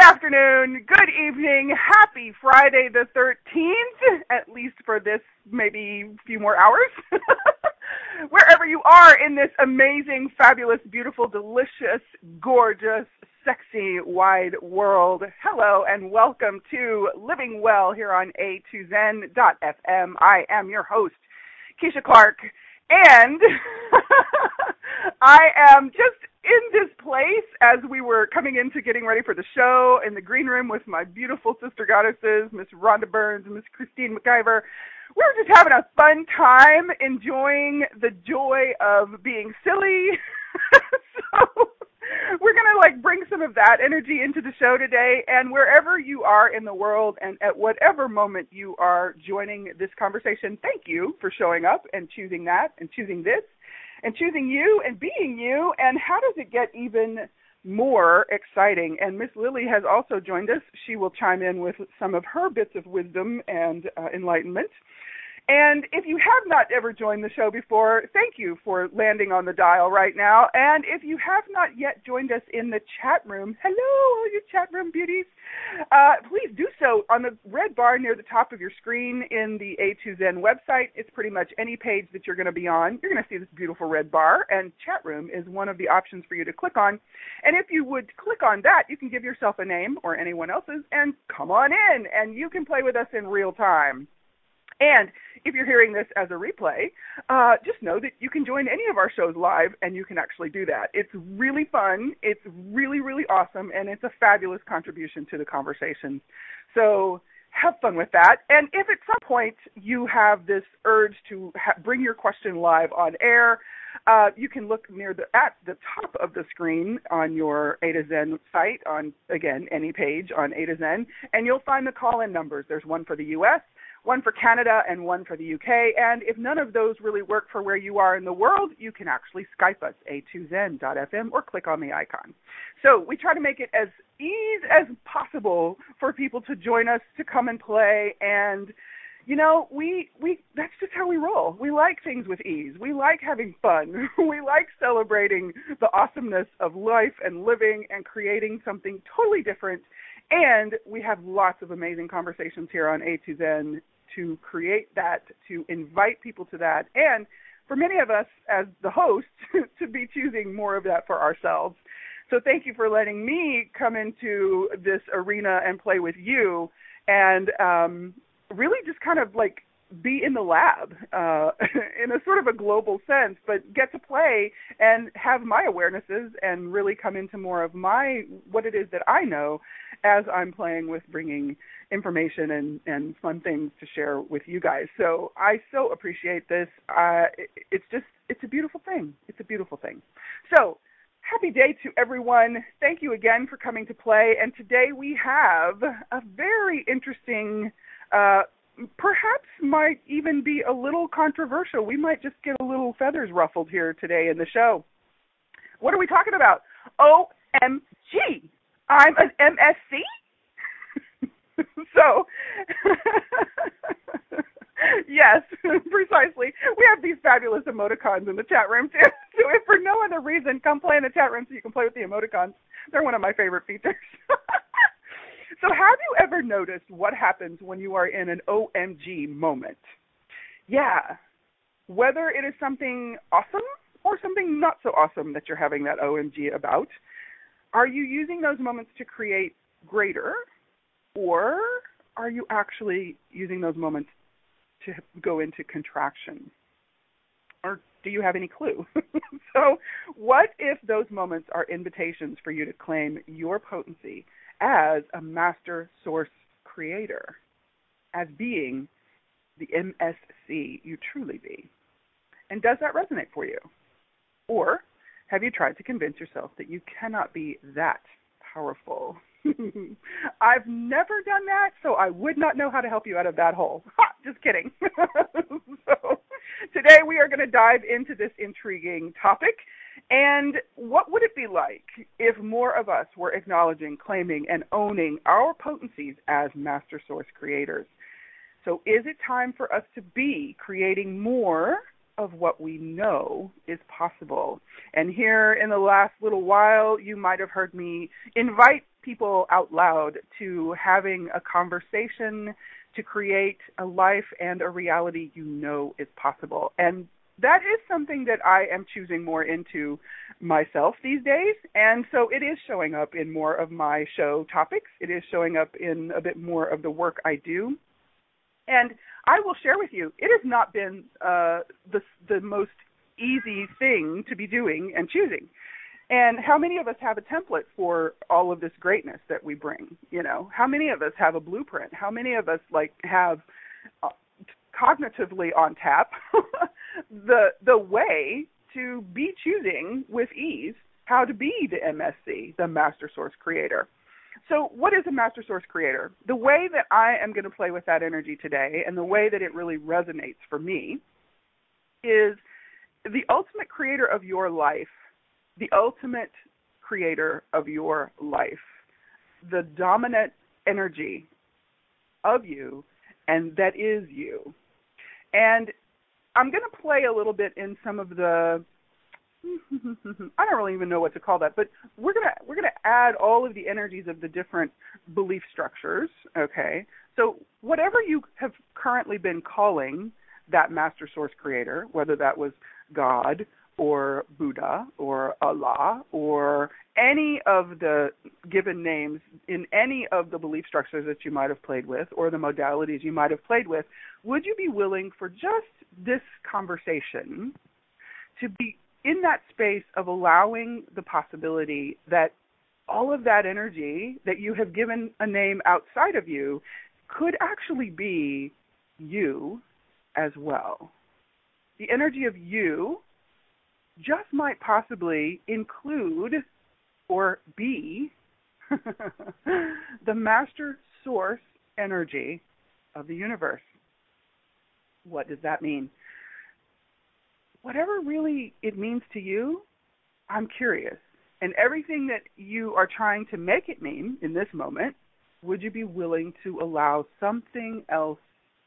Good afternoon, good evening, happy Friday the 13th, at least for this maybe few more hours. Wherever you are in this amazing, fabulous, beautiful, delicious, gorgeous, sexy, wide world. Hello and welcome to Living Well here on A2Zen.fm. I am your host, Keisha Clark, and I am just in this place as we were coming into getting ready for the show in the green room with my beautiful sister goddesses, Miss Rhonda Burns and Miss Christine McIver. We were just having a fun time, enjoying the joy of being silly. so we're gonna like bring some of that energy into the show today and wherever you are in the world and at whatever moment you are joining this conversation thank you for showing up and choosing that and choosing this and choosing you and being you. And how does it get even more exciting? And Miss Lily has also joined us. She will chime in with some of her bits of wisdom and uh, enlightenment. And if you have not ever joined the show before, thank you for landing on the dial right now. And if you have not yet joined us in the chat room, hello, all you chat room beauties. Uh, please do so on the red bar near the top of your screen in the A2Zen website. It's pretty much any page that you're going to be on. You're going to see this beautiful red bar, and chat room is one of the options for you to click on. And if you would click on that, you can give yourself a name or anyone else's and come on in, and you can play with us in real time. And if you're hearing this as a replay, uh, just know that you can join any of our shows live and you can actually do that. It's really fun, it's really, really awesome, and it's a fabulous contribution to the conversation. So have fun with that. And if at some point you have this urge to ha- bring your question live on air, uh, you can look near the at the top of the screen on your A to Zen site on again any page on A to Zen, and you'll find the call-in numbers. There's one for the U.S one for Canada and one for the UK. And if none of those really work for where you are in the world, you can actually Skype us, a2zen.fm, or click on the icon. So we try to make it as easy as possible for people to join us, to come and play, and you know, we we that's just how we roll. We like things with ease. We like having fun. we like celebrating the awesomeness of life and living and creating something totally different. And we have lots of amazing conversations here on A2Zen to create that, to invite people to that, and for many of us as the hosts to be choosing more of that for ourselves. So thank you for letting me come into this arena and play with you and um, really just kind of like be in the lab uh, in a sort of a global sense, but get to play and have my awarenesses and really come into more of my what it is that I know as I'm playing with bringing information and and fun things to share with you guys. So I so appreciate this. Uh, it, it's just it's a beautiful thing. It's a beautiful thing. So happy day to everyone. Thank you again for coming to play. And today we have a very interesting. Uh, perhaps might even be a little controversial. We might just get a little feathers ruffled here today in the show. What are we talking about? OMG. I'm an MSC? so, yes, precisely. We have these fabulous emoticons in the chat room too. So, if for no other reason, come play in the chat room so you can play with the emoticons. They're one of my favorite features. So, have you ever noticed what happens when you are in an OMG moment? Yeah, whether it is something awesome or something not so awesome that you're having that OMG about, are you using those moments to create greater or are you actually using those moments to go into contraction? Or do you have any clue? so, what if those moments are invitations for you to claim your potency as a master source creator, as being the MSC you truly be? And does that resonate for you? Or have you tried to convince yourself that you cannot be that powerful? I've never done that, so I would not know how to help you out of that hole. Ha, just kidding. so, today we are going to dive into this intriguing topic. And what would it be like if more of us were acknowledging, claiming, and owning our potencies as master source creators? So, is it time for us to be creating more of what we know is possible? And here in the last little while, you might have heard me invite people out loud to having a conversation to create a life and a reality you know is possible. And that is something that I am choosing more into myself these days. And so it is showing up in more of my show topics. It is showing up in a bit more of the work I do. And I will share with you, it has not been uh, the the most easy thing to be doing and choosing. And how many of us have a template for all of this greatness that we bring? You know, how many of us have a blueprint? How many of us like have uh, cognitively on tap the the way to be choosing with ease how to be the MSC, the Master Source Creator? So, what is a master source creator? The way that I am going to play with that energy today and the way that it really resonates for me is the ultimate creator of your life, the ultimate creator of your life, the dominant energy of you, and that is you. And I'm going to play a little bit in some of the I don't really even know what to call that, but we're gonna we're gonna add all of the energies of the different belief structures. Okay, so whatever you have currently been calling that master source creator, whether that was God or Buddha or Allah or any of the given names in any of the belief structures that you might have played with or the modalities you might have played with, would you be willing for just this conversation to be in that space of allowing the possibility that all of that energy that you have given a name outside of you could actually be you as well. The energy of you just might possibly include or be the master source energy of the universe. What does that mean? whatever really it means to you, I'm curious. And everything that you are trying to make it mean in this moment, would you be willing to allow something else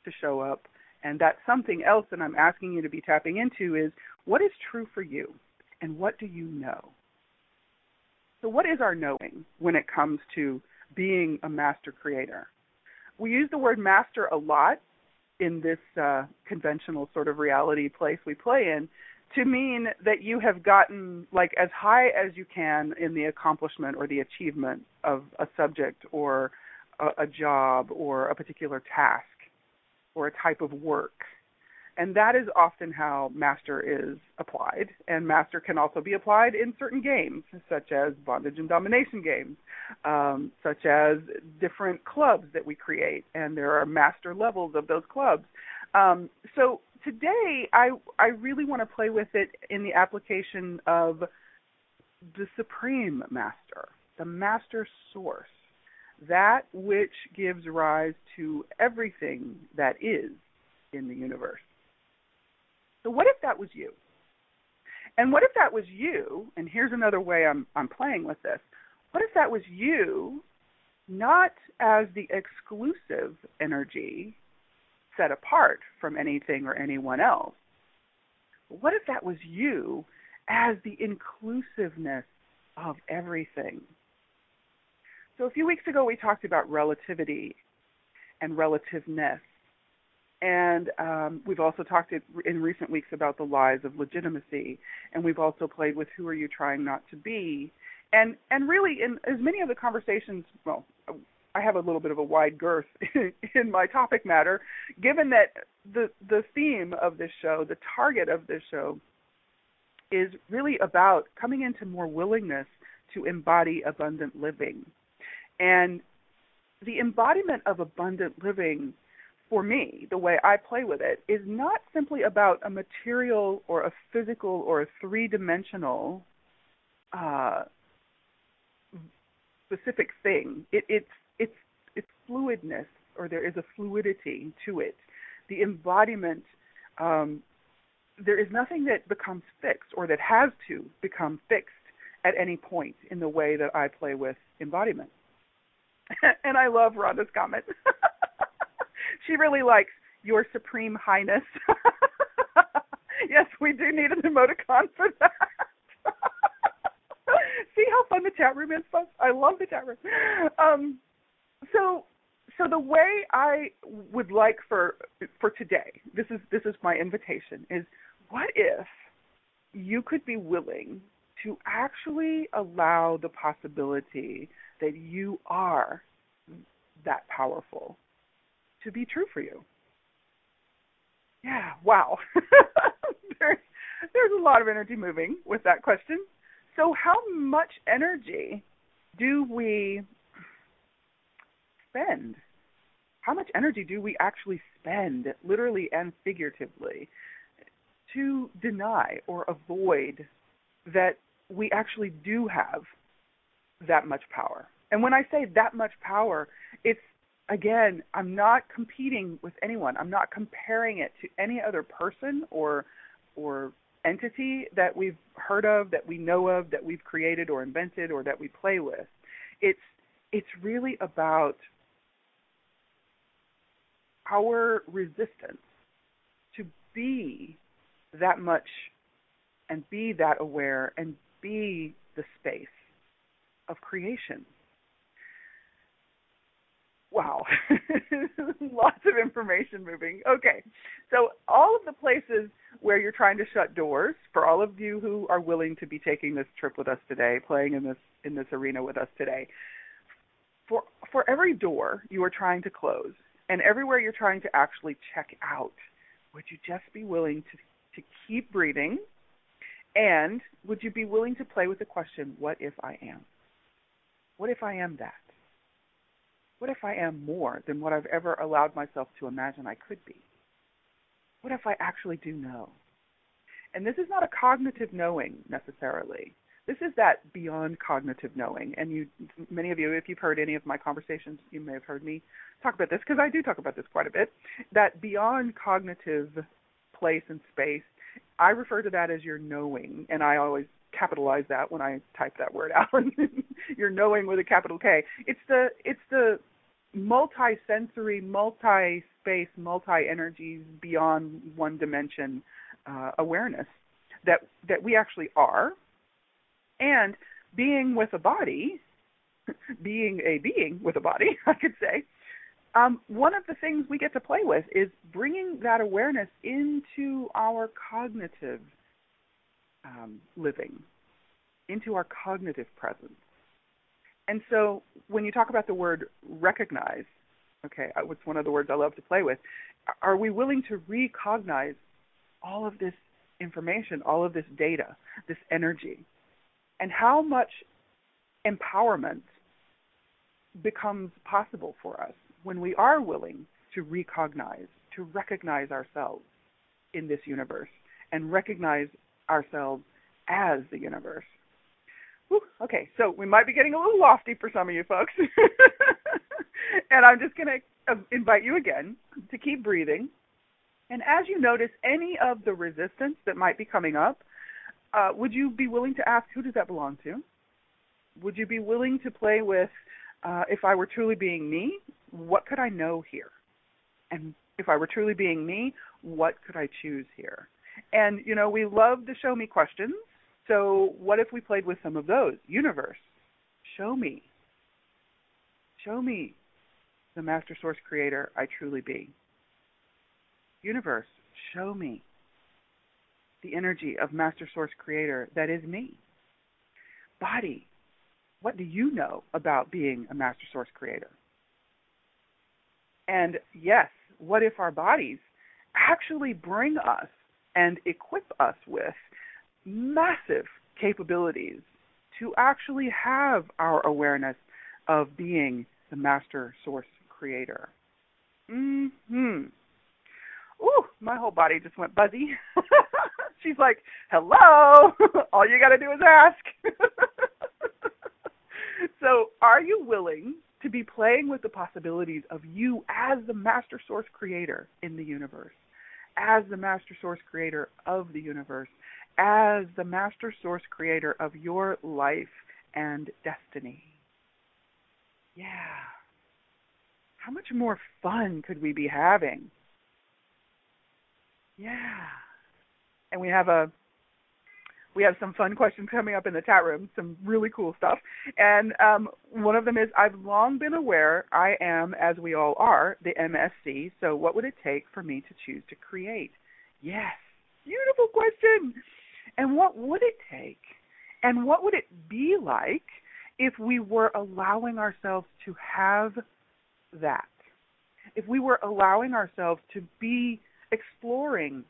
to show up? And that something else that I'm asking you to be tapping into is what is true for you and what do you know? So, what is our knowing when it comes to being a master creator? We use the word master a lot in this uh, conventional sort of reality place we play in to mean that you have gotten like as high as you can in the accomplishment or the achievement of a subject or a, a job or a particular task or a type of work and that is often how master is applied. And master can also be applied in certain games, such as bondage and domination games, um, such as different clubs that we create, and there are master levels of those clubs. Um, so today, I I really want to play with it in the application of the supreme master, the master source, that which gives rise to everything that is in the universe. So what if that was you? And what if that was you? And here's another way I'm I'm playing with this. What if that was you not as the exclusive energy set apart from anything or anyone else? What if that was you as the inclusiveness of everything? So a few weeks ago we talked about relativity and relativeness and um, we've also talked in recent weeks about the lies of legitimacy, and we've also played with who are you trying not to be, and and really in as many of the conversations, well, I have a little bit of a wide girth in my topic matter, given that the the theme of this show, the target of this show, is really about coming into more willingness to embody abundant living, and the embodiment of abundant living for me, the way I play with it is not simply about a material or a physical or a three dimensional uh, specific thing. It, it's it's it's fluidness, or there is a fluidity to it. The embodiment. Um, there is nothing that becomes fixed or that has to become fixed at any point in the way that I play with embodiment. and I love Rhonda's comment. she really likes your supreme highness. yes, we do need an emoticon for that. See how fun the chat room is, folks? I love the chat room. Um, so, so the way I would like for for today, this is this is my invitation, is what if you could be willing to actually allow the possibility that you are that powerful to be true for you. Yeah, wow. there's, there's a lot of energy moving with that question. So, how much energy do we spend? How much energy do we actually spend, literally and figuratively, to deny or avoid that we actually do have that much power? And when I say that much power, it's again, I'm not competing with anyone. I'm not comparing it to any other person or or entity that we've heard of, that we know of, that we've created or invented or that we play with. It's it's really about our resistance to be that much and be that aware and be the space of creation Wow. Lots of information moving. Okay. So, all of the places where you're trying to shut doors, for all of you who are willing to be taking this trip with us today, playing in this in this arena with us today, for for every door you are trying to close and everywhere you're trying to actually check out, would you just be willing to to keep breathing? And would you be willing to play with the question, what if I am? What if I am that? What if I am more than what I've ever allowed myself to imagine I could be? What if I actually do know? And this is not a cognitive knowing necessarily. This is that beyond cognitive knowing. And you, many of you, if you've heard any of my conversations, you may have heard me talk about this because I do talk about this quite a bit. That beyond cognitive place and space, I refer to that as your knowing, and I always capitalize that when I type that word out. your knowing with a capital K. It's the it's the multi-sensory, multi-space, multi-energies beyond one dimension uh, awareness that that we actually are, and being with a body, being a being with a body, I could say. Um, one of the things we get to play with is bringing that awareness into our cognitive um, living, into our cognitive presence. And so when you talk about the word recognize, okay, uh, it's one of the words I love to play with. Are we willing to recognize all of this information, all of this data, this energy, and how much empowerment becomes possible for us when we are willing to recognize, to recognize ourselves in this universe and recognize ourselves as the universe? Whew, okay, so we might be getting a little lofty for some of you folks. and I'm just going to uh, invite you again to keep breathing. And as you notice any of the resistance that might be coming up, uh, would you be willing to ask who does that belong to? Would you be willing to play with uh, if I were truly being me, what could I know here? And if I were truly being me, what could I choose here? And you know, we love the show me questions. So what if we played with some of those? Universe, show me. Show me the master source creator I truly be. Universe, show me the energy of master source creator that is me. Body, what do you know about being a master source creator? And yes, what if our bodies actually bring us and equip us with massive capabilities to actually have our awareness of being the master source creator. Mhm. Ooh, my whole body just went buzzy. She's like, "Hello. All you got to do is ask." so, are you willing to be playing with the possibilities of you as the master source creator in the universe? As the master source creator of the universe, as the master source creator of your life and destiny. Yeah. How much more fun could we be having? Yeah. And we have a we have some fun questions coming up in the chat room, some really cool stuff. And um, one of them is I've long been aware I am, as we all are, the MSC, so what would it take for me to choose to create? Yes, beautiful question. And what would it take? And what would it be like if we were allowing ourselves to have that? If we were allowing ourselves to be exploring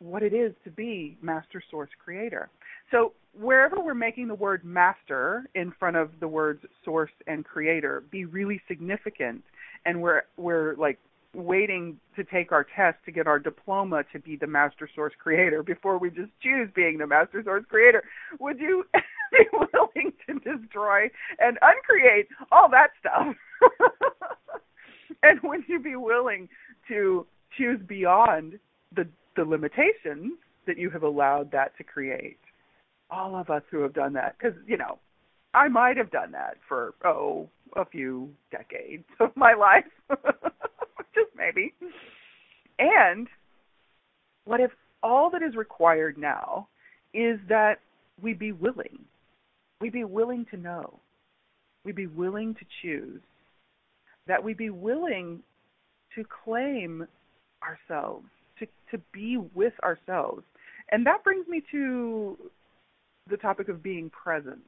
what it is to be master source creator. So wherever we're making the word master in front of the words source and creator be really significant and we're we're like waiting to take our test to get our diploma to be the master source creator before we just choose being the master source creator would you be willing to destroy and uncreate all that stuff and would you be willing to choose beyond the the limitations that you have allowed that to create. All of us who have done that, because you know, I might have done that for oh a few decades of my life, just maybe. And what if all that is required now is that we be willing, we be willing to know, we be willing to choose, that we be willing to claim ourselves to to be with ourselves. And that brings me to the topic of being present.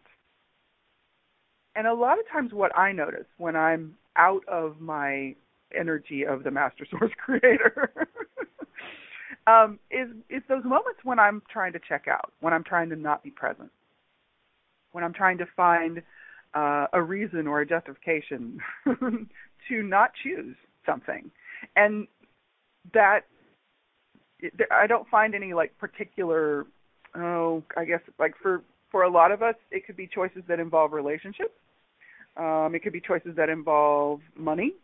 And a lot of times what I notice when I'm out of my energy of the master source creator um, is is those moments when I'm trying to check out, when I'm trying to not be present, when I'm trying to find uh, a reason or a justification to not choose something, and that I don't find any like particular. Oh, I guess like for for a lot of us, it could be choices that involve relationships. Um, it could be choices that involve money.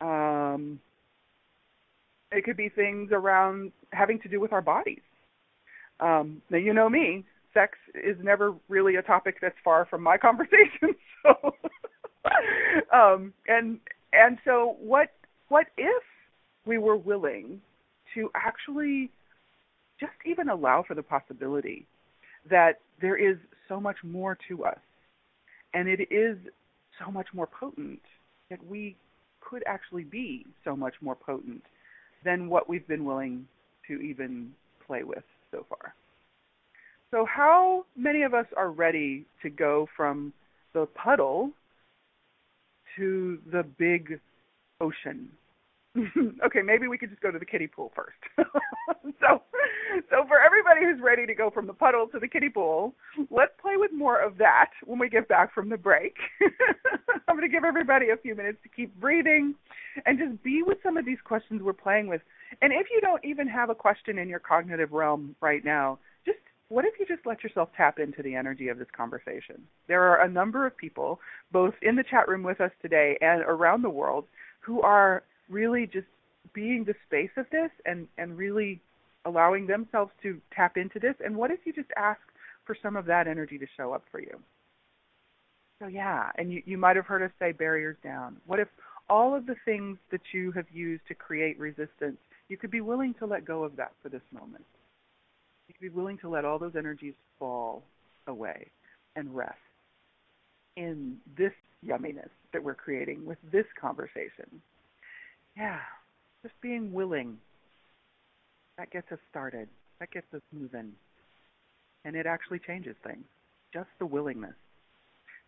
Um, it could be things around having to do with our bodies. Um, now you know me, sex is never really a topic that's far from my conversation. So, um, and and so what what if we were willing to actually just even allow for the possibility that there is so much more to us and it is so much more potent that we could actually be so much more potent than what we've been willing to even play with so far. So, how many of us are ready to go from the puddle to the big ocean okay, maybe we could just go to the kiddie pool first. so, so for everybody who's ready to go from the puddle to the kiddie pool, let's play with more of that when we get back from the break. I'm going to give everybody a few minutes to keep breathing and just be with some of these questions we're playing with. And if you don't even have a question in your cognitive realm right now, just what if you just let yourself tap into the energy of this conversation? There are a number of people, both in the chat room with us today and around the world, who are really just being the space of this and and really allowing themselves to tap into this? And what if you just ask for some of that energy to show up for you? So yeah and you you might have heard us say barriers down. What if all of the things that you have used to create resistance you could be willing to let go of that for this moment. You could be willing to let all those energies fall away and rest in this yumminess that we're creating with this conversation yeah, just being willing. That gets us started. That gets us moving. And it actually changes things. Just the willingness.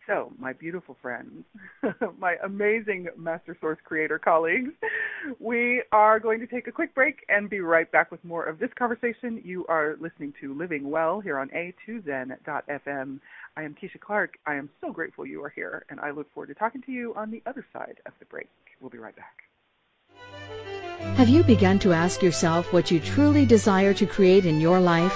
So, my beautiful friends, my amazing Master Source Creator colleagues, we are going to take a quick break and be right back with more of this conversation. You are listening to Living Well here on A2Zen.fm. I am Keisha Clark. I am so grateful you are here, and I look forward to talking to you on the other side of the break. We'll be right back. Have you begun to ask yourself what you truly desire to create in your life?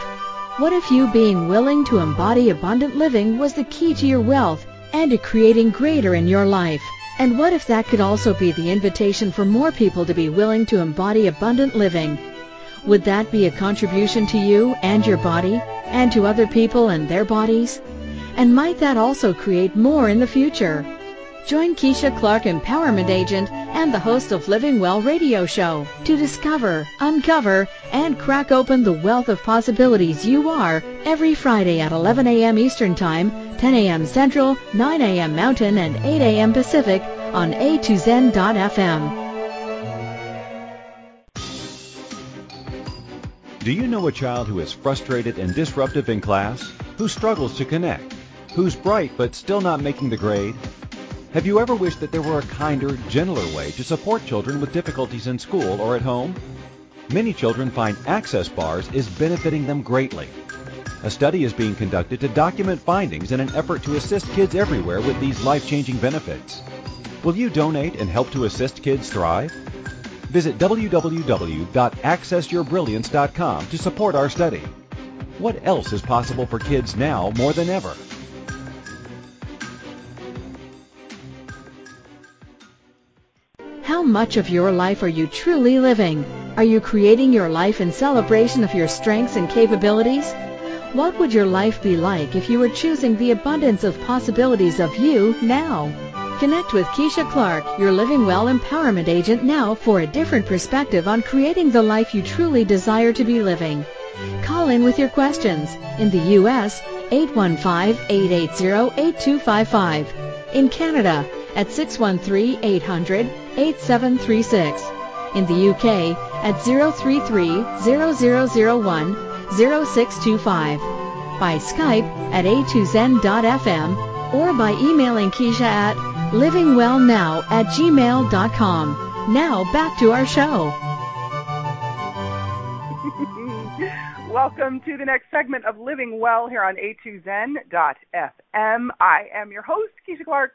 What if you being willing to embody abundant living was the key to your wealth and to creating greater in your life? And what if that could also be the invitation for more people to be willing to embody abundant living? Would that be a contribution to you and your body, and to other people and their bodies? And might that also create more in the future? Join Keisha Clark, Empowerment Agent and the host of Living Well radio show to discover, uncover, and crack open the wealth of possibilities you are every Friday at 11 a.m. Eastern Time, 10 a.m. Central, 9 a.m. Mountain, and 8 a.m. Pacific on a2zen.fm. Do you know a child who is frustrated and disruptive in class? Who struggles to connect? Who's bright but still not making the grade? Have you ever wished that there were a kinder, gentler way to support children with difficulties in school or at home? Many children find access bars is benefiting them greatly. A study is being conducted to document findings in an effort to assist kids everywhere with these life-changing benefits. Will you donate and help to assist kids thrive? Visit www.accessyourbrilliance.com to support our study. What else is possible for kids now more than ever? How much of your life are you truly living? Are you creating your life in celebration of your strengths and capabilities? What would your life be like if you were choosing the abundance of possibilities of you now? Connect with Keisha Clark, your Living Well Empowerment Agent now for a different perspective on creating the life you truly desire to be living. Call in with your questions. In the U.S., 815-880-8255. In Canada, at 613-800-8736. In the UK at 033-0001-0625. By Skype at a2zen.fm or by emailing Keisha at livingwellnow at gmail.com. Now back to our show. Welcome to the next segment of Living Well here on a2zen.fm. I am your host, Keisha Clark,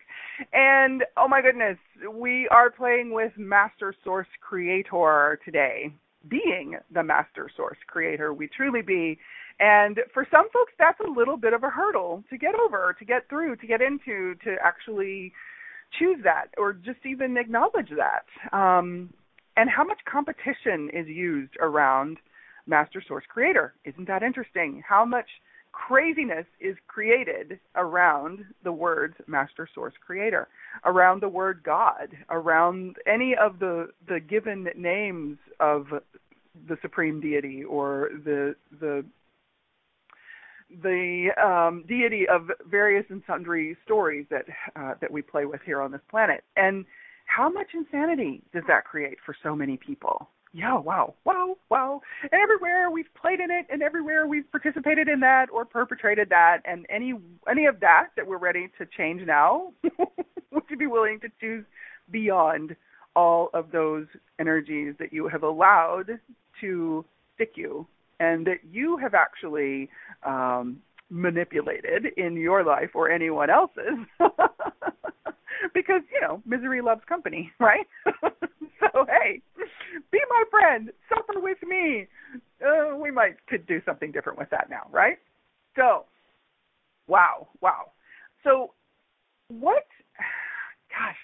and oh my goodness, we are playing with Master Source Creator today. Being the Master Source Creator, we truly be. And for some folks, that's a little bit of a hurdle to get over, to get through, to get into, to actually choose that, or just even acknowledge that. Um, and how much competition is used around master source creator. Isn't that interesting? How much craziness is created around the words master source creator, around the word God, around any of the the given names of the supreme deity or the the the um, deity of various and sundry stories that uh, that we play with here on this planet, and how much insanity does that create for so many people? Yeah, wow, wow, wow. And everywhere we've played in it and everywhere we've participated in that or perpetrated that and any any of that that we're ready to change now, would you be willing to choose beyond all of those energies that you have allowed to stick you and that you have actually um manipulated in your life or anyone else's because you know misery loves company right so hey be my friend, suffer with me. Uh, we might could do something different with that now, right? So, wow, wow. So, what? Gosh,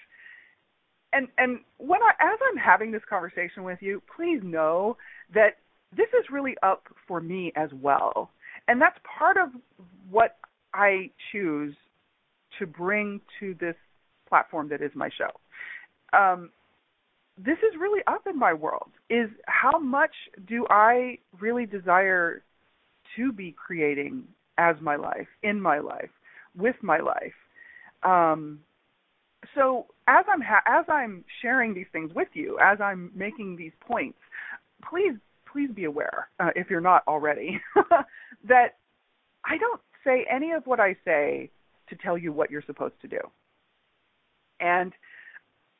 and and when I as I'm having this conversation with you, please know that this is really up for me as well, and that's part of what I choose to bring to this platform that is my show. Um, this is really up in my world is how much do I really desire to be creating as my life, in my life, with my life. Um, so as I'm ha- as I'm sharing these things with you, as I'm making these points, please please be aware, uh, if you're not already, that I don't say any of what I say to tell you what you're supposed to do. And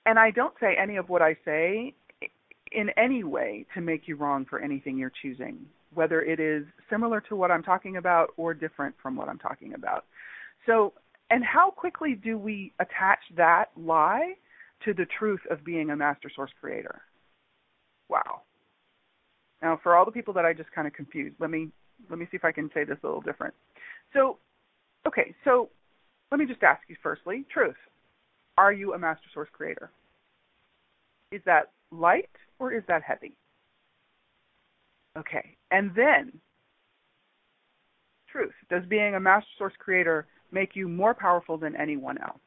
and I don't say any of what I say in any way to make you wrong for anything you're choosing, whether it is similar to what I'm talking about or different from what I'm talking about. So, and how quickly do we attach that lie to the truth of being a master source creator? Wow. Now, for all the people that I just kind of confused, let me let me see if I can say this a little different. So, okay, so let me just ask you firstly, truth. Are you a master source creator? Is that light or is that heavy? Okay. And then truth. Does being a master source creator make you more powerful than anyone else?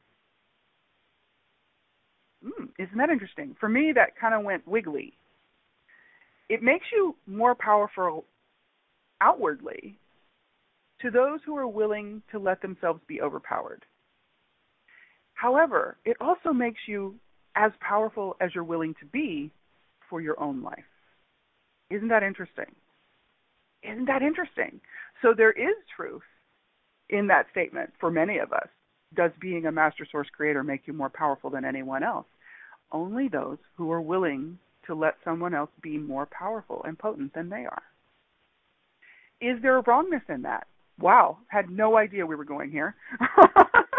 Mm, isn't that interesting? For me, that kind of went wiggly. It makes you more powerful outwardly to those who are willing to let themselves be overpowered. However, it also makes you as powerful as you're willing to be for your own life. Isn't that interesting? Isn't that interesting? So there is truth in that statement for many of us. Does being a master source creator make you more powerful than anyone else? Only those who are willing to let someone else be more powerful and potent than they are. Is there a wrongness in that? Wow, had no idea we were going here.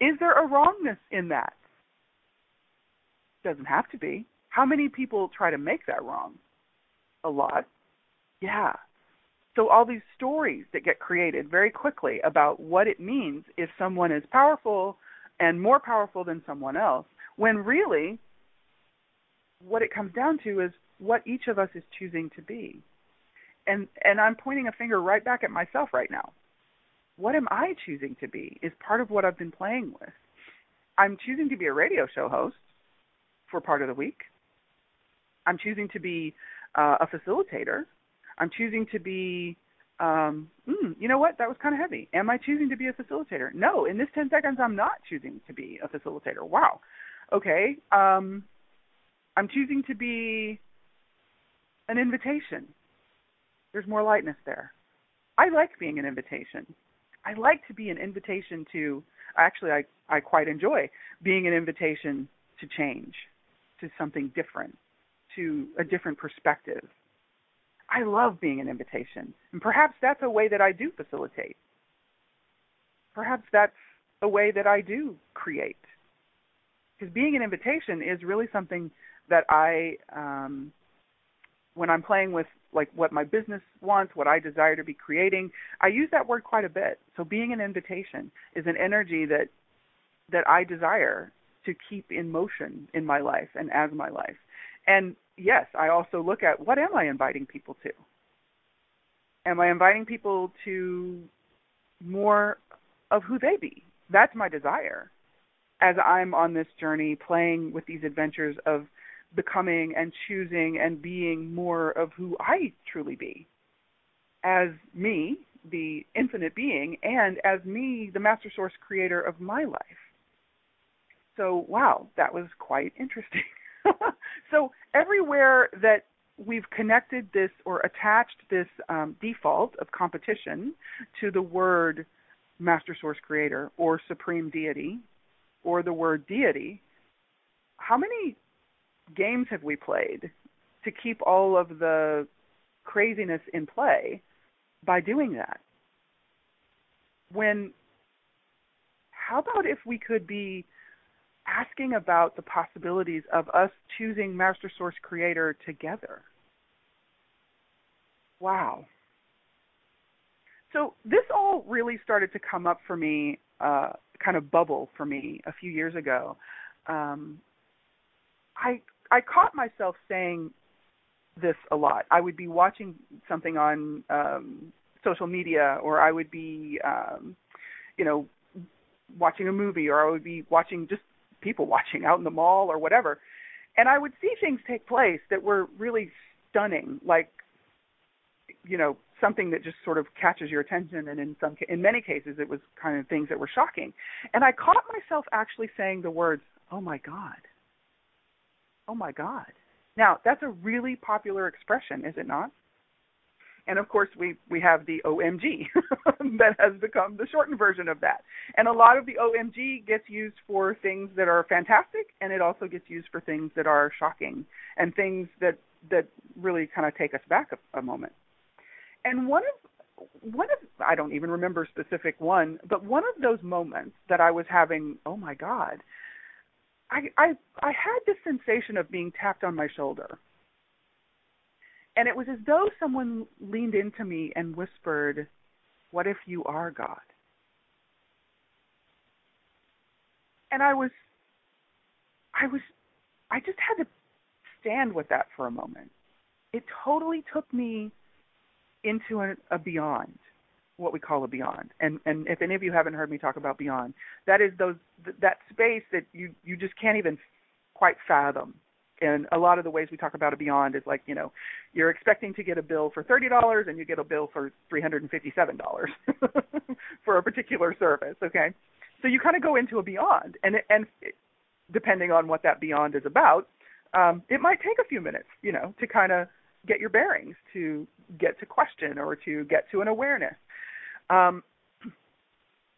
is there a wrongness in that? Doesn't have to be. How many people try to make that wrong? A lot. Yeah. So all these stories that get created very quickly about what it means if someone is powerful and more powerful than someone else, when really what it comes down to is what each of us is choosing to be. And and I'm pointing a finger right back at myself right now. What am I choosing to be is part of what I've been playing with. I'm choosing to be a radio show host for part of the week. I'm choosing to be uh, a facilitator. I'm choosing to be um, mm, you know what? That was kind of heavy. Am I choosing to be a facilitator? No. In this 10 seconds, I'm not choosing to be a facilitator. Wow. Okay. Um, I'm choosing to be an invitation. There's more lightness there. I like being an invitation. I like to be an invitation to actually I I quite enjoy being an invitation to change, to something different, to a different perspective. I love being an invitation. And perhaps that's a way that I do facilitate. Perhaps that's a way that I do create. Because being an invitation is really something that I um when I'm playing with like what my business wants, what I desire to be creating, I use that word quite a bit. So being an invitation is an energy that that I desire to keep in motion in my life and as my life. And yes, I also look at what am I inviting people to? Am I inviting people to more of who they be? That's my desire as I'm on this journey playing with these adventures of becoming and choosing and being more of who I truly be as me, the infinite being, and as me, the master source creator of my life. So, wow, that was quite interesting. so, everywhere that we've connected this or attached this um, default of competition to the word master source creator or supreme deity or the word deity, how many games have we played to keep all of the craziness in play by doing that? When, how about if we could be asking about the possibilities of us choosing Master Source Creator together? Wow. So this all really started to come up for me, uh, kind of bubble for me a few years ago. Um, I I caught myself saying this a lot. I would be watching something on um social media or I would be um you know watching a movie or I would be watching just people watching out in the mall or whatever. And I would see things take place that were really stunning like you know something that just sort of catches your attention and in some in many cases it was kind of things that were shocking and i caught myself actually saying the words oh my god oh my God. Now, that's a really popular expression, is it not? And of course, we, we have the OMG that has become the shortened version of that. And a lot of the OMG gets used for things that are fantastic, and it also gets used for things that are shocking and things that, that really kind of take us back a, a moment. And one of one of I don't even remember specific one, but one of those moments that I was having, oh my God, I I I had this sensation of being tapped on my shoulder. And it was as though someone leaned into me and whispered, What if you are God? And I was, I was, I just had to stand with that for a moment. It totally took me into a, a beyond what we call a beyond. And and if any of you haven't heard me talk about beyond, that is those that space that you you just can't even quite fathom. And a lot of the ways we talk about a beyond is like, you know, you're expecting to get a bill for thirty dollars and you get a bill for three hundred and fifty seven dollars for a particular service, okay? So you kind of go into a beyond and and depending on what that beyond is about, um, it might take a few minutes, you know, to kind of get your bearings, to get to question or to get to an awareness. Um,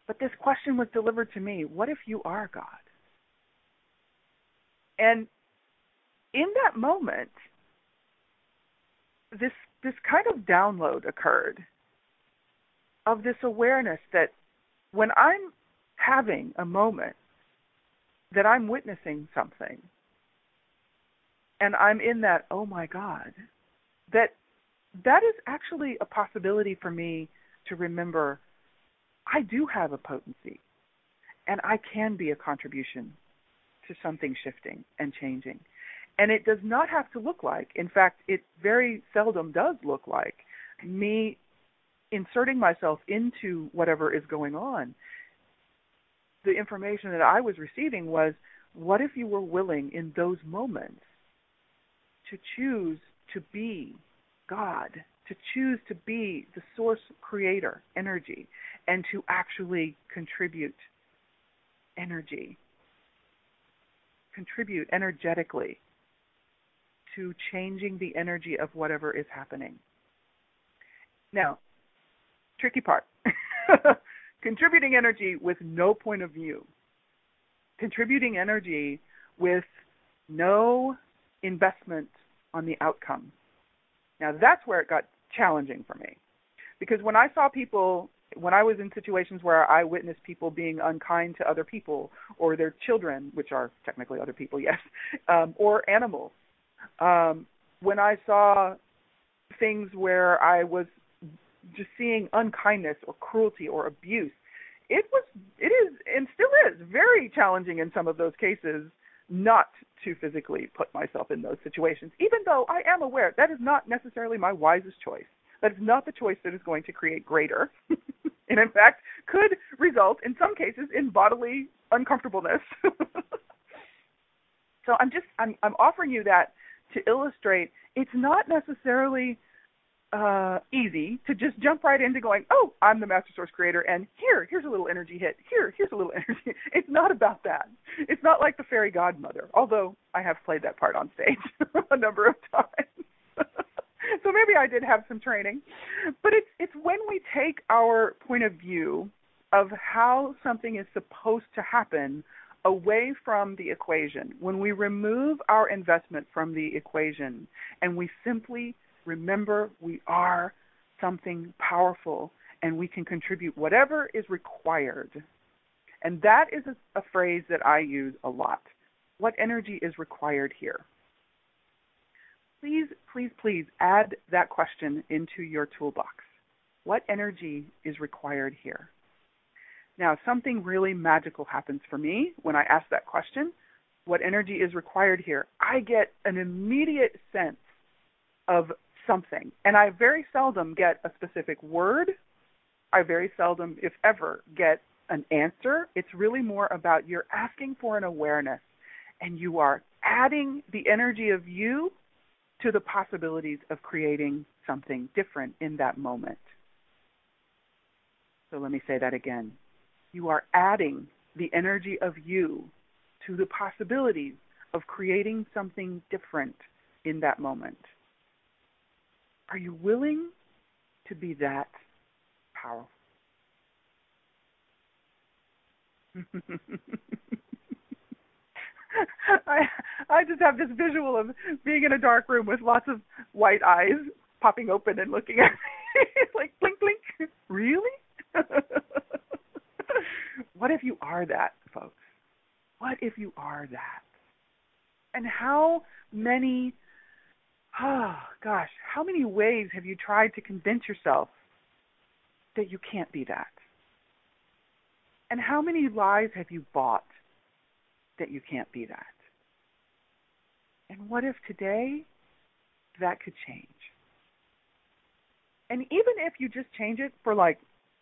but this question was delivered to me what if you are God? And in that moment, this this kind of download occurred of this awareness that when I'm having a moment that I'm witnessing something and I'm in that oh my god that that is actually a possibility for me to remember I do have a potency and I can be a contribution to something shifting and changing. And it does not have to look like, in fact, it very seldom does look like me inserting myself into whatever is going on. The information that I was receiving was what if you were willing in those moments to choose to be God to choose to be the source creator energy and to actually contribute energy, contribute energetically to changing the energy of whatever is happening. Now, tricky part contributing energy with no point of view, contributing energy with no investment on the outcome. Now, that's where it got challenging for me. Because when I saw people when I was in situations where I witnessed people being unkind to other people or their children, which are technically other people, yes, um, or animals, um, when I saw things where I was just seeing unkindness or cruelty or abuse, it was, it is, and still is very challenging in some of those cases not to physically put myself in those situations, even though I am aware that is not necessarily my wisest choice. That is not the choice that is going to create greater, and in fact could result in some cases in bodily uncomfortableness. so I'm just I'm I'm offering you that to illustrate it's not necessarily uh, easy to just jump right into going, oh, I'm the master source creator, and here, here's a little energy hit. Here, here's a little energy. It's not about that. It's not like the fairy godmother, although I have played that part on stage a number of times. so maybe I did have some training, but it's it's when we take our point of view of how something is supposed to happen away from the equation, when we remove our investment from the equation and we simply remember we are something powerful and we can contribute whatever is required. And that is a, a, phrase that I use a lot. What energy is required here? Please, please, please add that question into your toolbox. What energy is required here? Now, something really magical happens for me when I ask that question. What energy is required here? I get an immediate sense of something. And I very seldom get a specific word. I very seldom, if ever, get an answer. It's really more about you're asking for an awareness and you are adding the energy of you to the possibilities of creating something different in that moment. So let me say that again. You are adding the energy of you to the possibilities of creating something different in that moment. Are you willing to be that powerful? I I just have this visual of being in a dark room with lots of white eyes popping open and looking at me like blink blink. Really? what if you are that, folks? What if you are that? And how many oh gosh, how many ways have you tried to convince yourself that you can't be that? And how many lies have you bought that you can't be that? And what if today that could change? And even if you just change it for like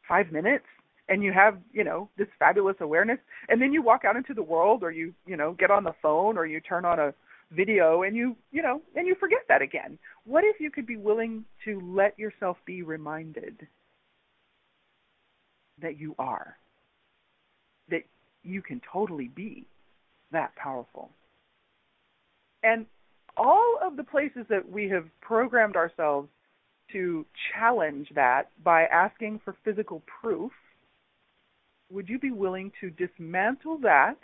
five minutes and you have, you know, this fabulous awareness, and then you walk out into the world or you, you know, get on the phone or you turn on a video and you, you know, and you forget that again. What if you could be willing to let yourself be reminded that you are? That you can totally be that powerful. And all of the places that we have programmed ourselves to challenge that by asking for physical proof, would you be willing to dismantle that,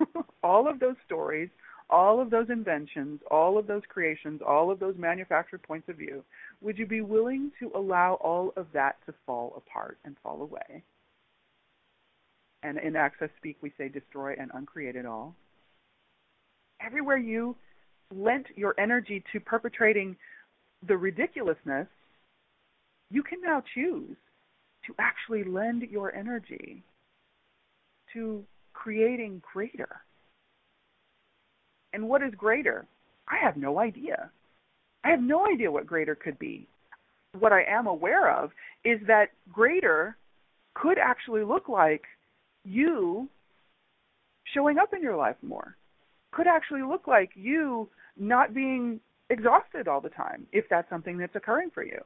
all of those stories, all of those inventions, all of those creations, all of those manufactured points of view? Would you be willing to allow all of that to fall apart and fall away? And in Access Speak, we say destroy and uncreate it all. Everywhere you lent your energy to perpetrating the ridiculousness, you can now choose to actually lend your energy to creating greater. And what is greater? I have no idea. I have no idea what greater could be. What I am aware of is that greater could actually look like you showing up in your life more. Could actually look like you not being exhausted all the time, if that's something that's occurring for you.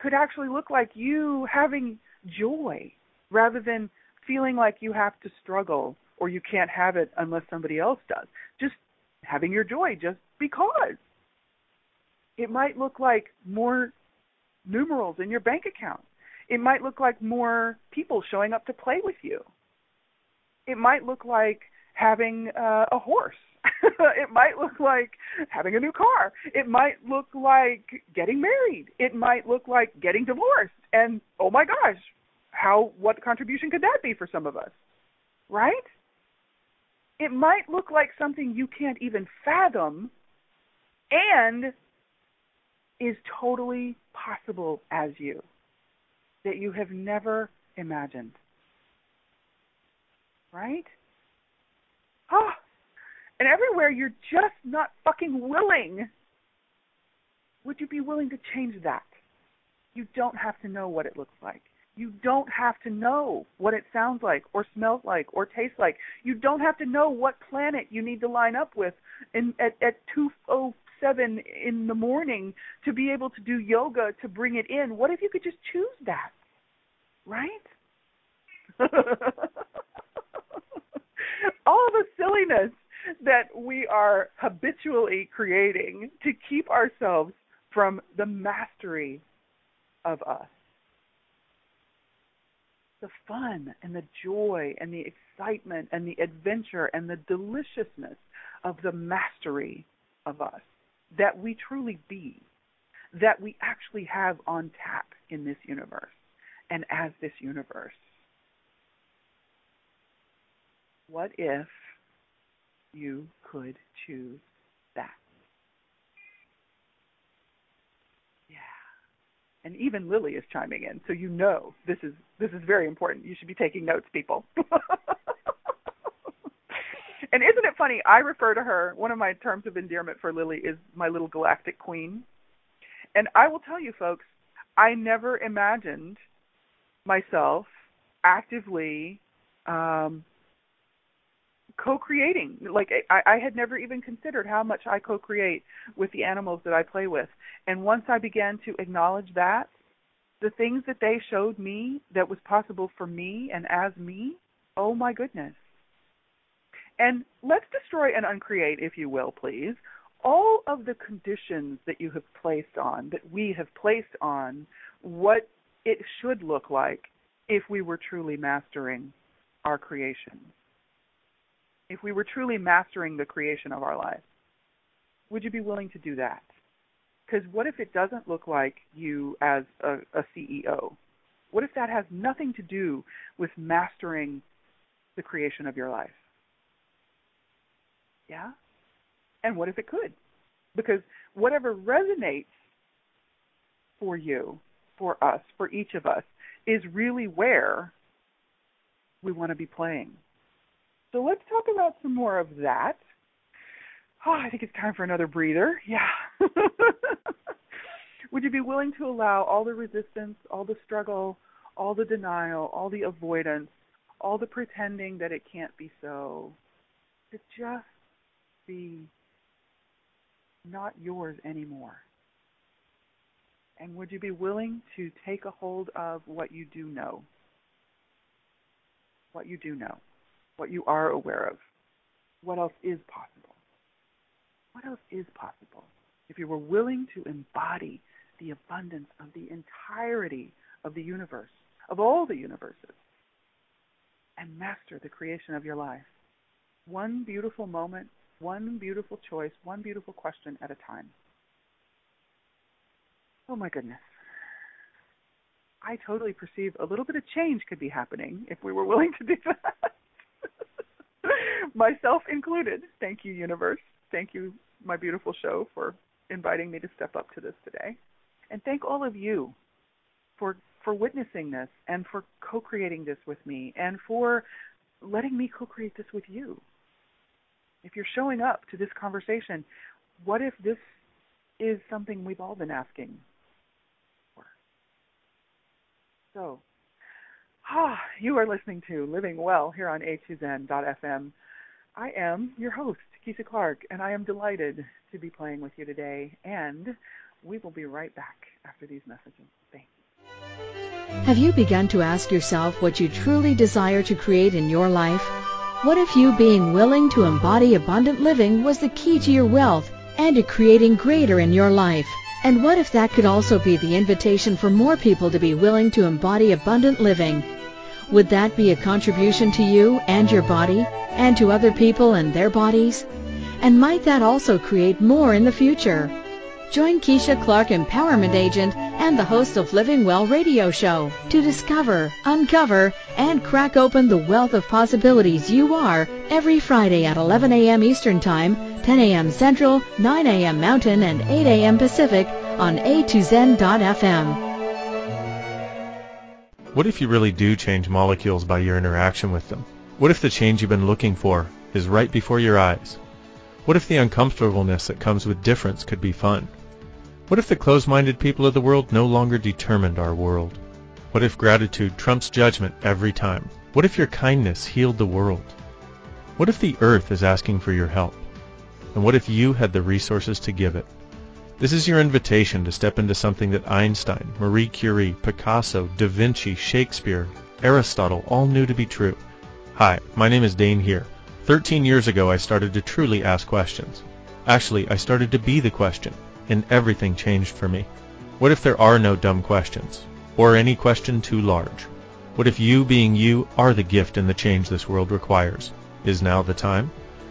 Could actually look like you having joy rather than feeling like you have to struggle or you can't have it unless somebody else does. Just having your joy just because. It might look like more numerals in your bank account. It might look like more people showing up to play with you. It might look like having uh, a horse. it might look like having a new car. It might look like getting married. It might look like getting divorced. And oh my gosh, how what contribution could that be for some of us? Right? It might look like something you can't even fathom and is totally possible as you that you have never imagined. Right? Oh, and everywhere you're just not fucking willing. Would you be willing to change that? You don't have to know what it looks like. You don't have to know what it sounds like or smells like or tastes like. You don't have to know what planet you need to line up with in, at, at 207 in the morning to be able to do yoga to bring it in. What if you could just choose that? Right? All the silliness that we are habitually creating to keep ourselves from the mastery of us. The fun and the joy and the excitement and the adventure and the deliciousness of the mastery of us that we truly be, that we actually have on tap in this universe and as this universe. What if you could choose that. Yeah. And even Lily is chiming in, so you know this is this is very important. You should be taking notes, people. and isn't it funny? I refer to her. One of my terms of endearment for Lily is my little galactic queen. And I will tell you, folks, I never imagined myself actively um, co-creating. Like I, I had never even considered how much I co-create with the animals that I play with. And once I began to acknowledge that, the things that they showed me that was possible for me and as me, oh my goodness. And let's destroy and uncreate, if you will, please, all of the conditions that you have placed on, that we have placed on what it should look like if we were truly mastering our creations if we were truly mastering the creation of our life, would you be willing to do that? Because what if it doesn't look like you as a, a CEO? What if that has nothing to do with mastering the creation of your life? Yeah? And what if it could? Because whatever resonates for you, for us, for each of us, is really where we want to be playing. So let's talk about some more of that. Oh, I think it's time for another breather. Yeah. Would you be willing to allow all the resistance, all the struggle, all the denial, all the avoidance, all the pretending that it can't be so, to just be not yours anymore? And would you be willing to take a hold of what you do know? What you do know, what you are aware of. What else is possible? What else is possible? If you were willing to embody the abundance of the entirety of the universe, of all the universes, and master the creation of your life. One beautiful moment, one beautiful choice, one beautiful question at a time. Oh my goodness. I totally perceive a little bit of change could be happening if we were willing to do that. Myself included. Thank you, universe. Thank you, my beautiful show, for inviting me to step up to this today. And thank all of you for for witnessing this and for co-creating this with me and for letting me co-create this with you. If you're showing up to this conversation, what if this is something we've all been asking for? So, Ah, you are listening to Living Well here on A2Zen.fm. I am your host, Keisha Clark, and I am delighted to be playing with you today. And we will be right back after these messages. Thank you. Have you begun to ask yourself what you truly desire to create in your life? What if you being willing to embody abundant living was the key to your wealth and to creating greater in your life? And what if that could also be the invitation for more people to be willing to embody abundant living? Would that be a contribution to you and your body and to other people and their bodies? And might that also create more in the future? Join Keisha Clark, Empowerment Agent and the host of Living Well radio show to discover, uncover, and crack open the wealth of possibilities you are every Friday at 11 a.m. Eastern Time, 10 a.m. Central, 9 a.m. Mountain, and 8 a.m. Pacific on A2Zen.fm. What if you really do change molecules by your interaction with them? What if the change you've been looking for is right before your eyes? What if the uncomfortableness that comes with difference could be fun? What if the closed-minded people of the world no longer determined our world? What if gratitude trumps judgment every time? What if your kindness healed the world? What if the earth is asking for your help? And what if you had the resources to give it? This is your invitation to step into something that Einstein, Marie Curie, Picasso, Da Vinci, Shakespeare, Aristotle all knew to be true. Hi, my name is Dain Heer. Thirteen years ago I started to truly ask questions. Actually, I started to be the question and everything changed for me. What if there are no dumb questions? Or any question too large? What if you being you are the gift and the change this world requires? Is now the time?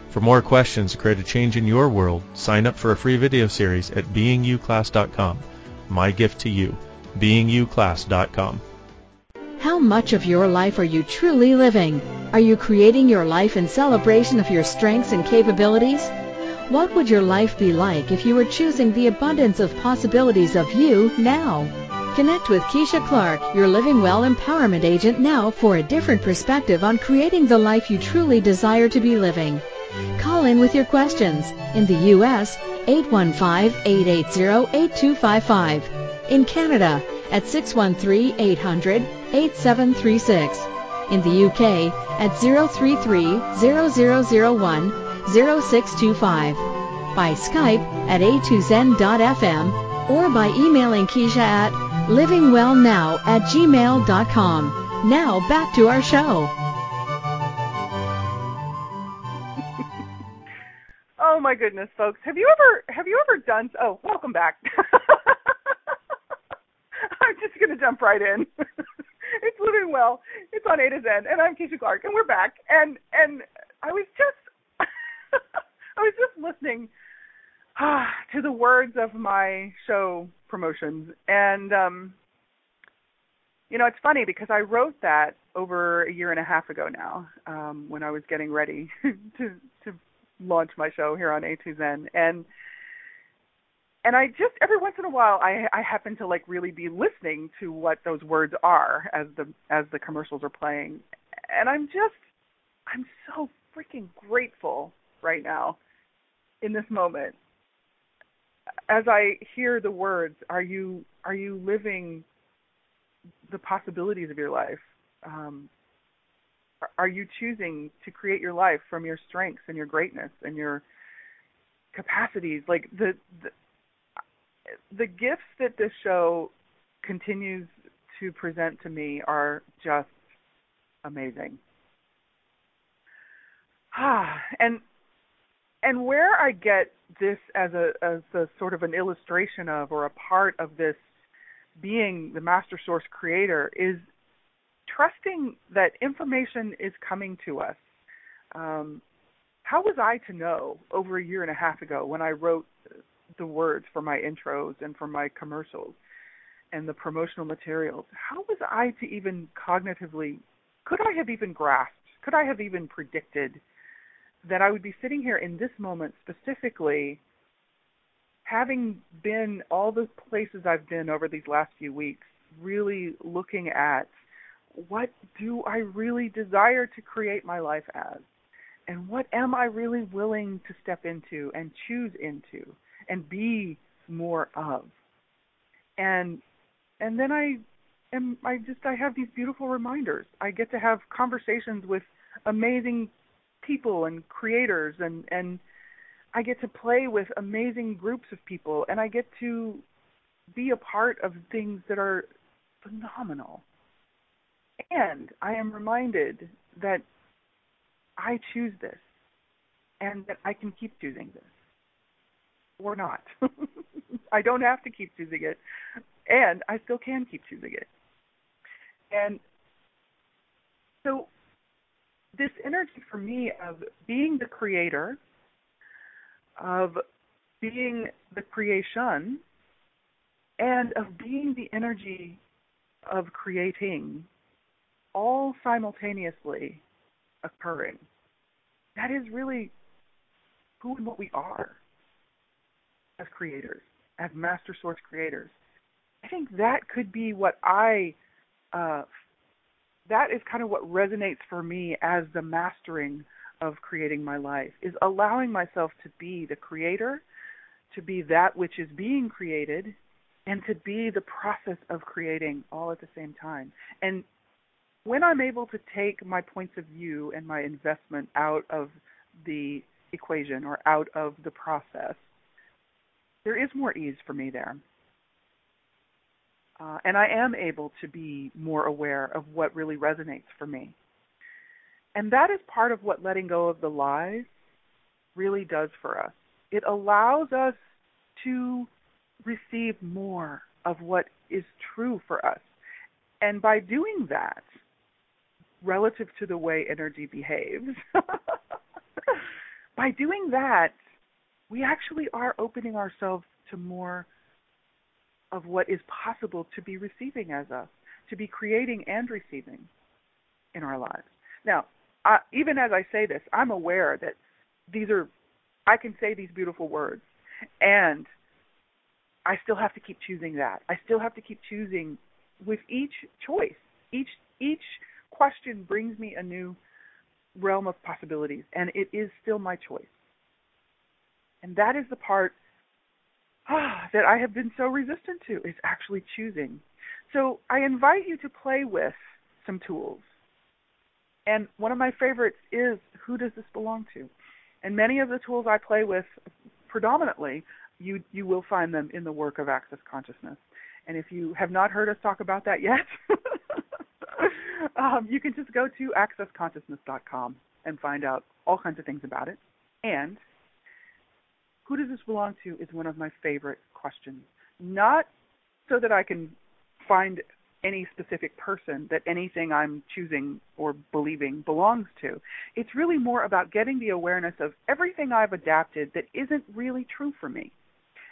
For more questions to create a change in your world, sign up for a free video series at beingyouclass.com. My gift to you, beingyouclass.com. How much of your life are you truly living? Are you creating your life in celebration of your strengths and capabilities? What would your life be like if you were choosing the abundance of possibilities of you now? Connect with Keisha Clark, your Living Well Empowerment Agent now for a different perspective on creating the life you truly desire to be living. Call in with your questions. In the U.S., 815-880-8255. In Canada, at 613-800-8736. In the U.K., at 033-0001 0625, by Skype at a2zen.fm, or by emailing Keisha at livingwellnow at gmail.com. Now back to our show. oh my goodness, folks. Have you ever have you ever done oh, welcome back. I'm just gonna jump right in. it's living well. It's on A to Zen, and I'm Keisha Clark, and we're back. And and I was just I was just listening ah, to the words of my show promotions, and um, you know, it's funny because I wrote that over a year and a half ago now, um, when I was getting ready to to launch my show here on A2Zen, and and I just every once in a while I I happen to like really be listening to what those words are as the as the commercials are playing, and I'm just I'm so freaking grateful right now in this moment as I hear the words, are you are you living the possibilities of your life? Um, are you choosing to create your life from your strengths and your greatness and your capacities? Like the the, the gifts that this show continues to present to me are just amazing. Ah, and and where I get this as a as a sort of an illustration of or a part of this being the master source creator is trusting that information is coming to us. Um, how was I to know over a year and a half ago when I wrote the words for my intros and for my commercials and the promotional materials? How was I to even cognitively, could I have even grasped, could I have even predicted that I would be sitting here in this moment specifically, having been all the places I've been over these last few weeks, really looking at what do I really desire to create my life as? And what am I really willing to step into and choose into and be more of? And and then I am I just I have these beautiful reminders. I get to have conversations with amazing people and creators and and I get to play with amazing groups of people and I get to be a part of things that are phenomenal. And I am reminded that I choose this and that I can keep choosing this or not. I don't have to keep choosing it and I still can keep choosing it. And so this energy for me of being the creator, of being the creation, and of being the energy of creating all simultaneously occurring. That is really who and what we are as creators, as master source creators. I think that could be what I uh, that is kind of what resonates for me as the mastering of creating my life is allowing myself to be the creator, to be that which is being created, and to be the process of creating all at the same time. And when I'm able to take my points of view and my investment out of the equation or out of the process, there is more ease for me there. Uh, and I am able to be more aware of what really resonates for me. And that is part of what letting go of the lies really does for us. It allows us to receive more of what is true for us. And by doing that, relative to the way energy behaves, by doing that, we actually are opening ourselves to more of what is possible to be receiving as us, to be creating and receiving in our lives. Now, even as I say this, I'm aware that these are, I can say these beautiful words, and I still have to keep choosing that. I still have to keep choosing with each choice. Each each question brings me a new realm of possibilities, and it is still my choice. And that is the part that I have been so resistant to is actually choosing. So I invite you to play with some tools. And one of my favorites is who does this belong to? And many of the tools I play with predominantly you you will find them in the work of access consciousness. And if you have not heard us talk about that yet, um, you can just go to accessconsciousness.com and find out all kinds of things about it. And who does this belong to is one of my favorite questions. Not so that I can find any specific person that anything I'm choosing or believing belongs to. It's really more about getting the awareness of everything I've adapted that isn't really true for me.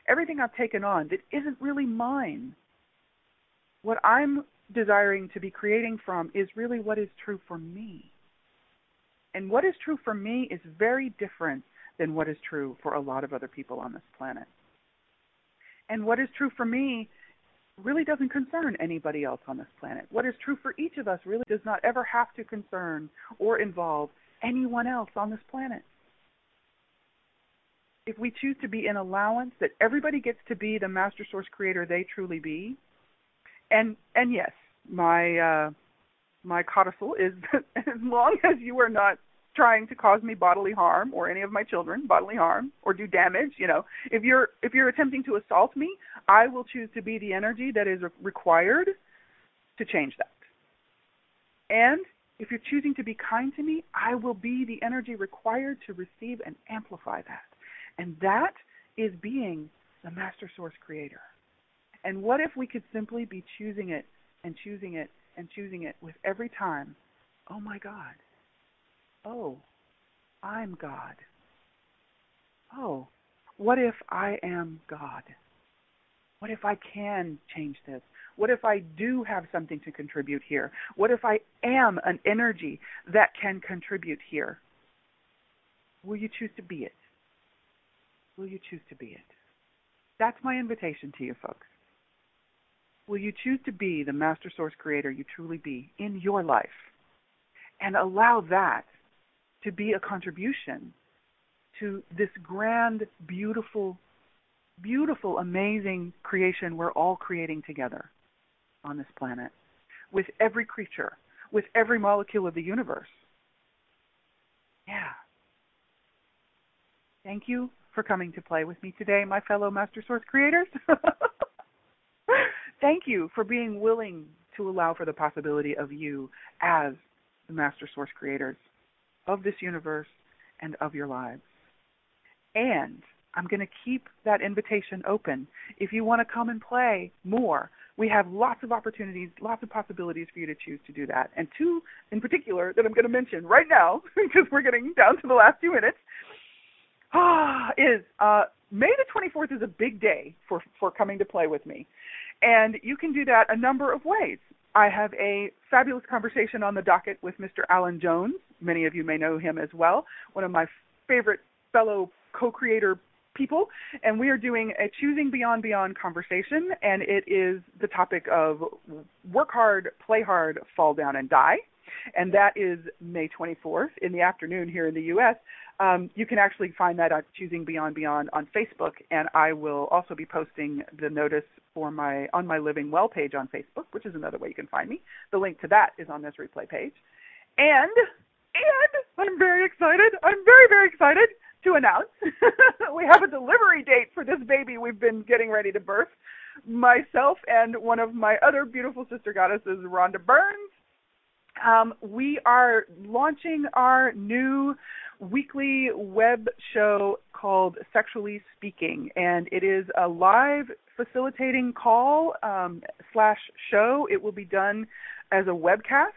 Everything I've taken on that isn't really mine. What I'm desiring to be creating from is really what is true for me. And what is true for me is very different than what is true for a lot of other people on this planet. And what is true for me really doesn't concern anybody else on this planet. What is true for each of us really does not ever have to concern or involve anyone else on this planet. If we choose to be in allowance that everybody gets to be the master source creator they truly be, and and yes, my uh, my codicil is as long as you are not trying to cause me bodily harm or any of my children bodily harm or do damage you know if you're if you're attempting to assault me i will choose to be the energy that is required to change that. And if you're choosing to be kind to me i will be the energy required to receive and amplify that. And that is being the master source creator. And what if we could simply be choosing it and choosing it and choosing it with every time oh my god oh, I'm God. Oh, what if I am God? What if I can change this? What if I do have something to contribute here? What if I am an energy that can contribute here? Will you choose to be it? Will you choose to be it? That's my invitation to you folks. Will you choose to be the master source creator you truly be in your life and allow that to be a contribution to this grand, beautiful, beautiful, amazing creation we're all creating together on this planet with every creature, with every molecule of the universe. Yeah. Thank you for coming to play with me today, my fellow Master Source creators. Thank you for being willing to allow for the possibility of you as the Master Source creators of this universe and of your lives. And I'm going to keep that invitation open. If you want to come and play more, we have lots of opportunities, lots of possibilities for you to choose to do that. And two in particular that I'm going to mention right now, because we're getting down to the last few minutes, is uh, May the 24th is a big day for, for coming to play with me. And you can do that a number of ways. I have a fabulous conversation on the docket with Mr. Alan Jones. Many of you may know him as well, one of my favorite fellow co creator people. And we are doing a Choosing Beyond Beyond conversation, and it is the topic of work hard, play hard, fall down, and die. And that is May 24th in the afternoon here in the U.S. Um, you can actually find that at Choosing Beyond Beyond on Facebook, and I will also be posting the notice for my on my Living Well page on Facebook, which is another way you can find me. The link to that is on this replay page. And and I'm very excited. I'm very very excited to announce we have a delivery date for this baby we've been getting ready to birth. Myself and one of my other beautiful sister goddesses, Rhonda Burns. Um, we are launching our new weekly web show called Sexually Speaking, and it is a live facilitating call um, slash show. It will be done as a webcast.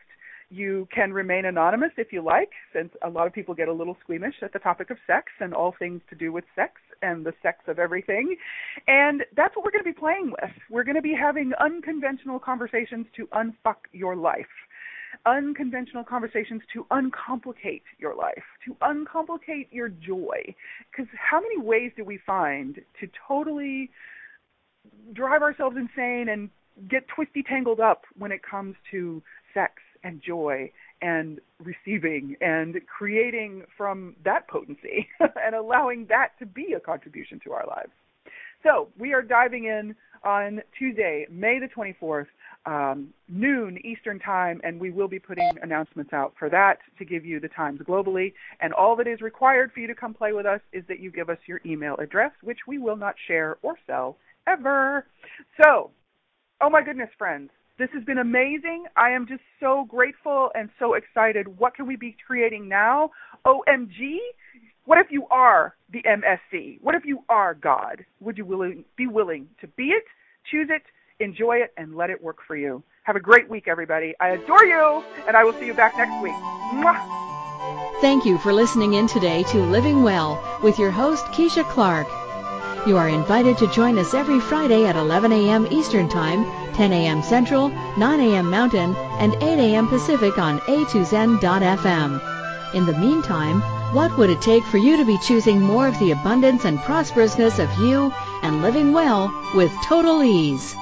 You can remain anonymous if you like, since a lot of people get a little squeamish at the topic of sex and all things to do with sex and the sex of everything. And that's what we're going to be playing with. We're going to be having unconventional conversations to unfuck your life unconventional conversations to uncomplicate your life, to uncomplicate your joy. Because how many ways do we find to totally drive ourselves insane and get twisty tangled up when it comes to sex and joy and receiving and creating from that potency and allowing that to be a contribution to our lives. So we are diving in on Tuesday, May the 24th, um, noon Eastern Time, and we will be putting announcements out for that to give you the times globally. And all that is required for you to come play with us is that you give us your email address, which we will not share or sell ever. So, oh my goodness, friends. This has been amazing. I am just so grateful and so excited. What can we be creating now? OMG, what if you are the MSC? What if you are God? Would you willing, be willing to be it, choose it, enjoy it, and let it work for you? Have a great week, everybody. I adore you, and I will see you back next week. Mwah! Thank you for listening in today to Living Well with your host, Keisha Clark. You are invited to join us every Friday at 11 a.m. Eastern Time, 10 a.m. Central, 9 a.m. Mountain, and 8 a.m. Pacific on a2zen.fm. In the meantime, What would it take for you to be choosing more of the abundance and prosperousness of you and living well with total ease?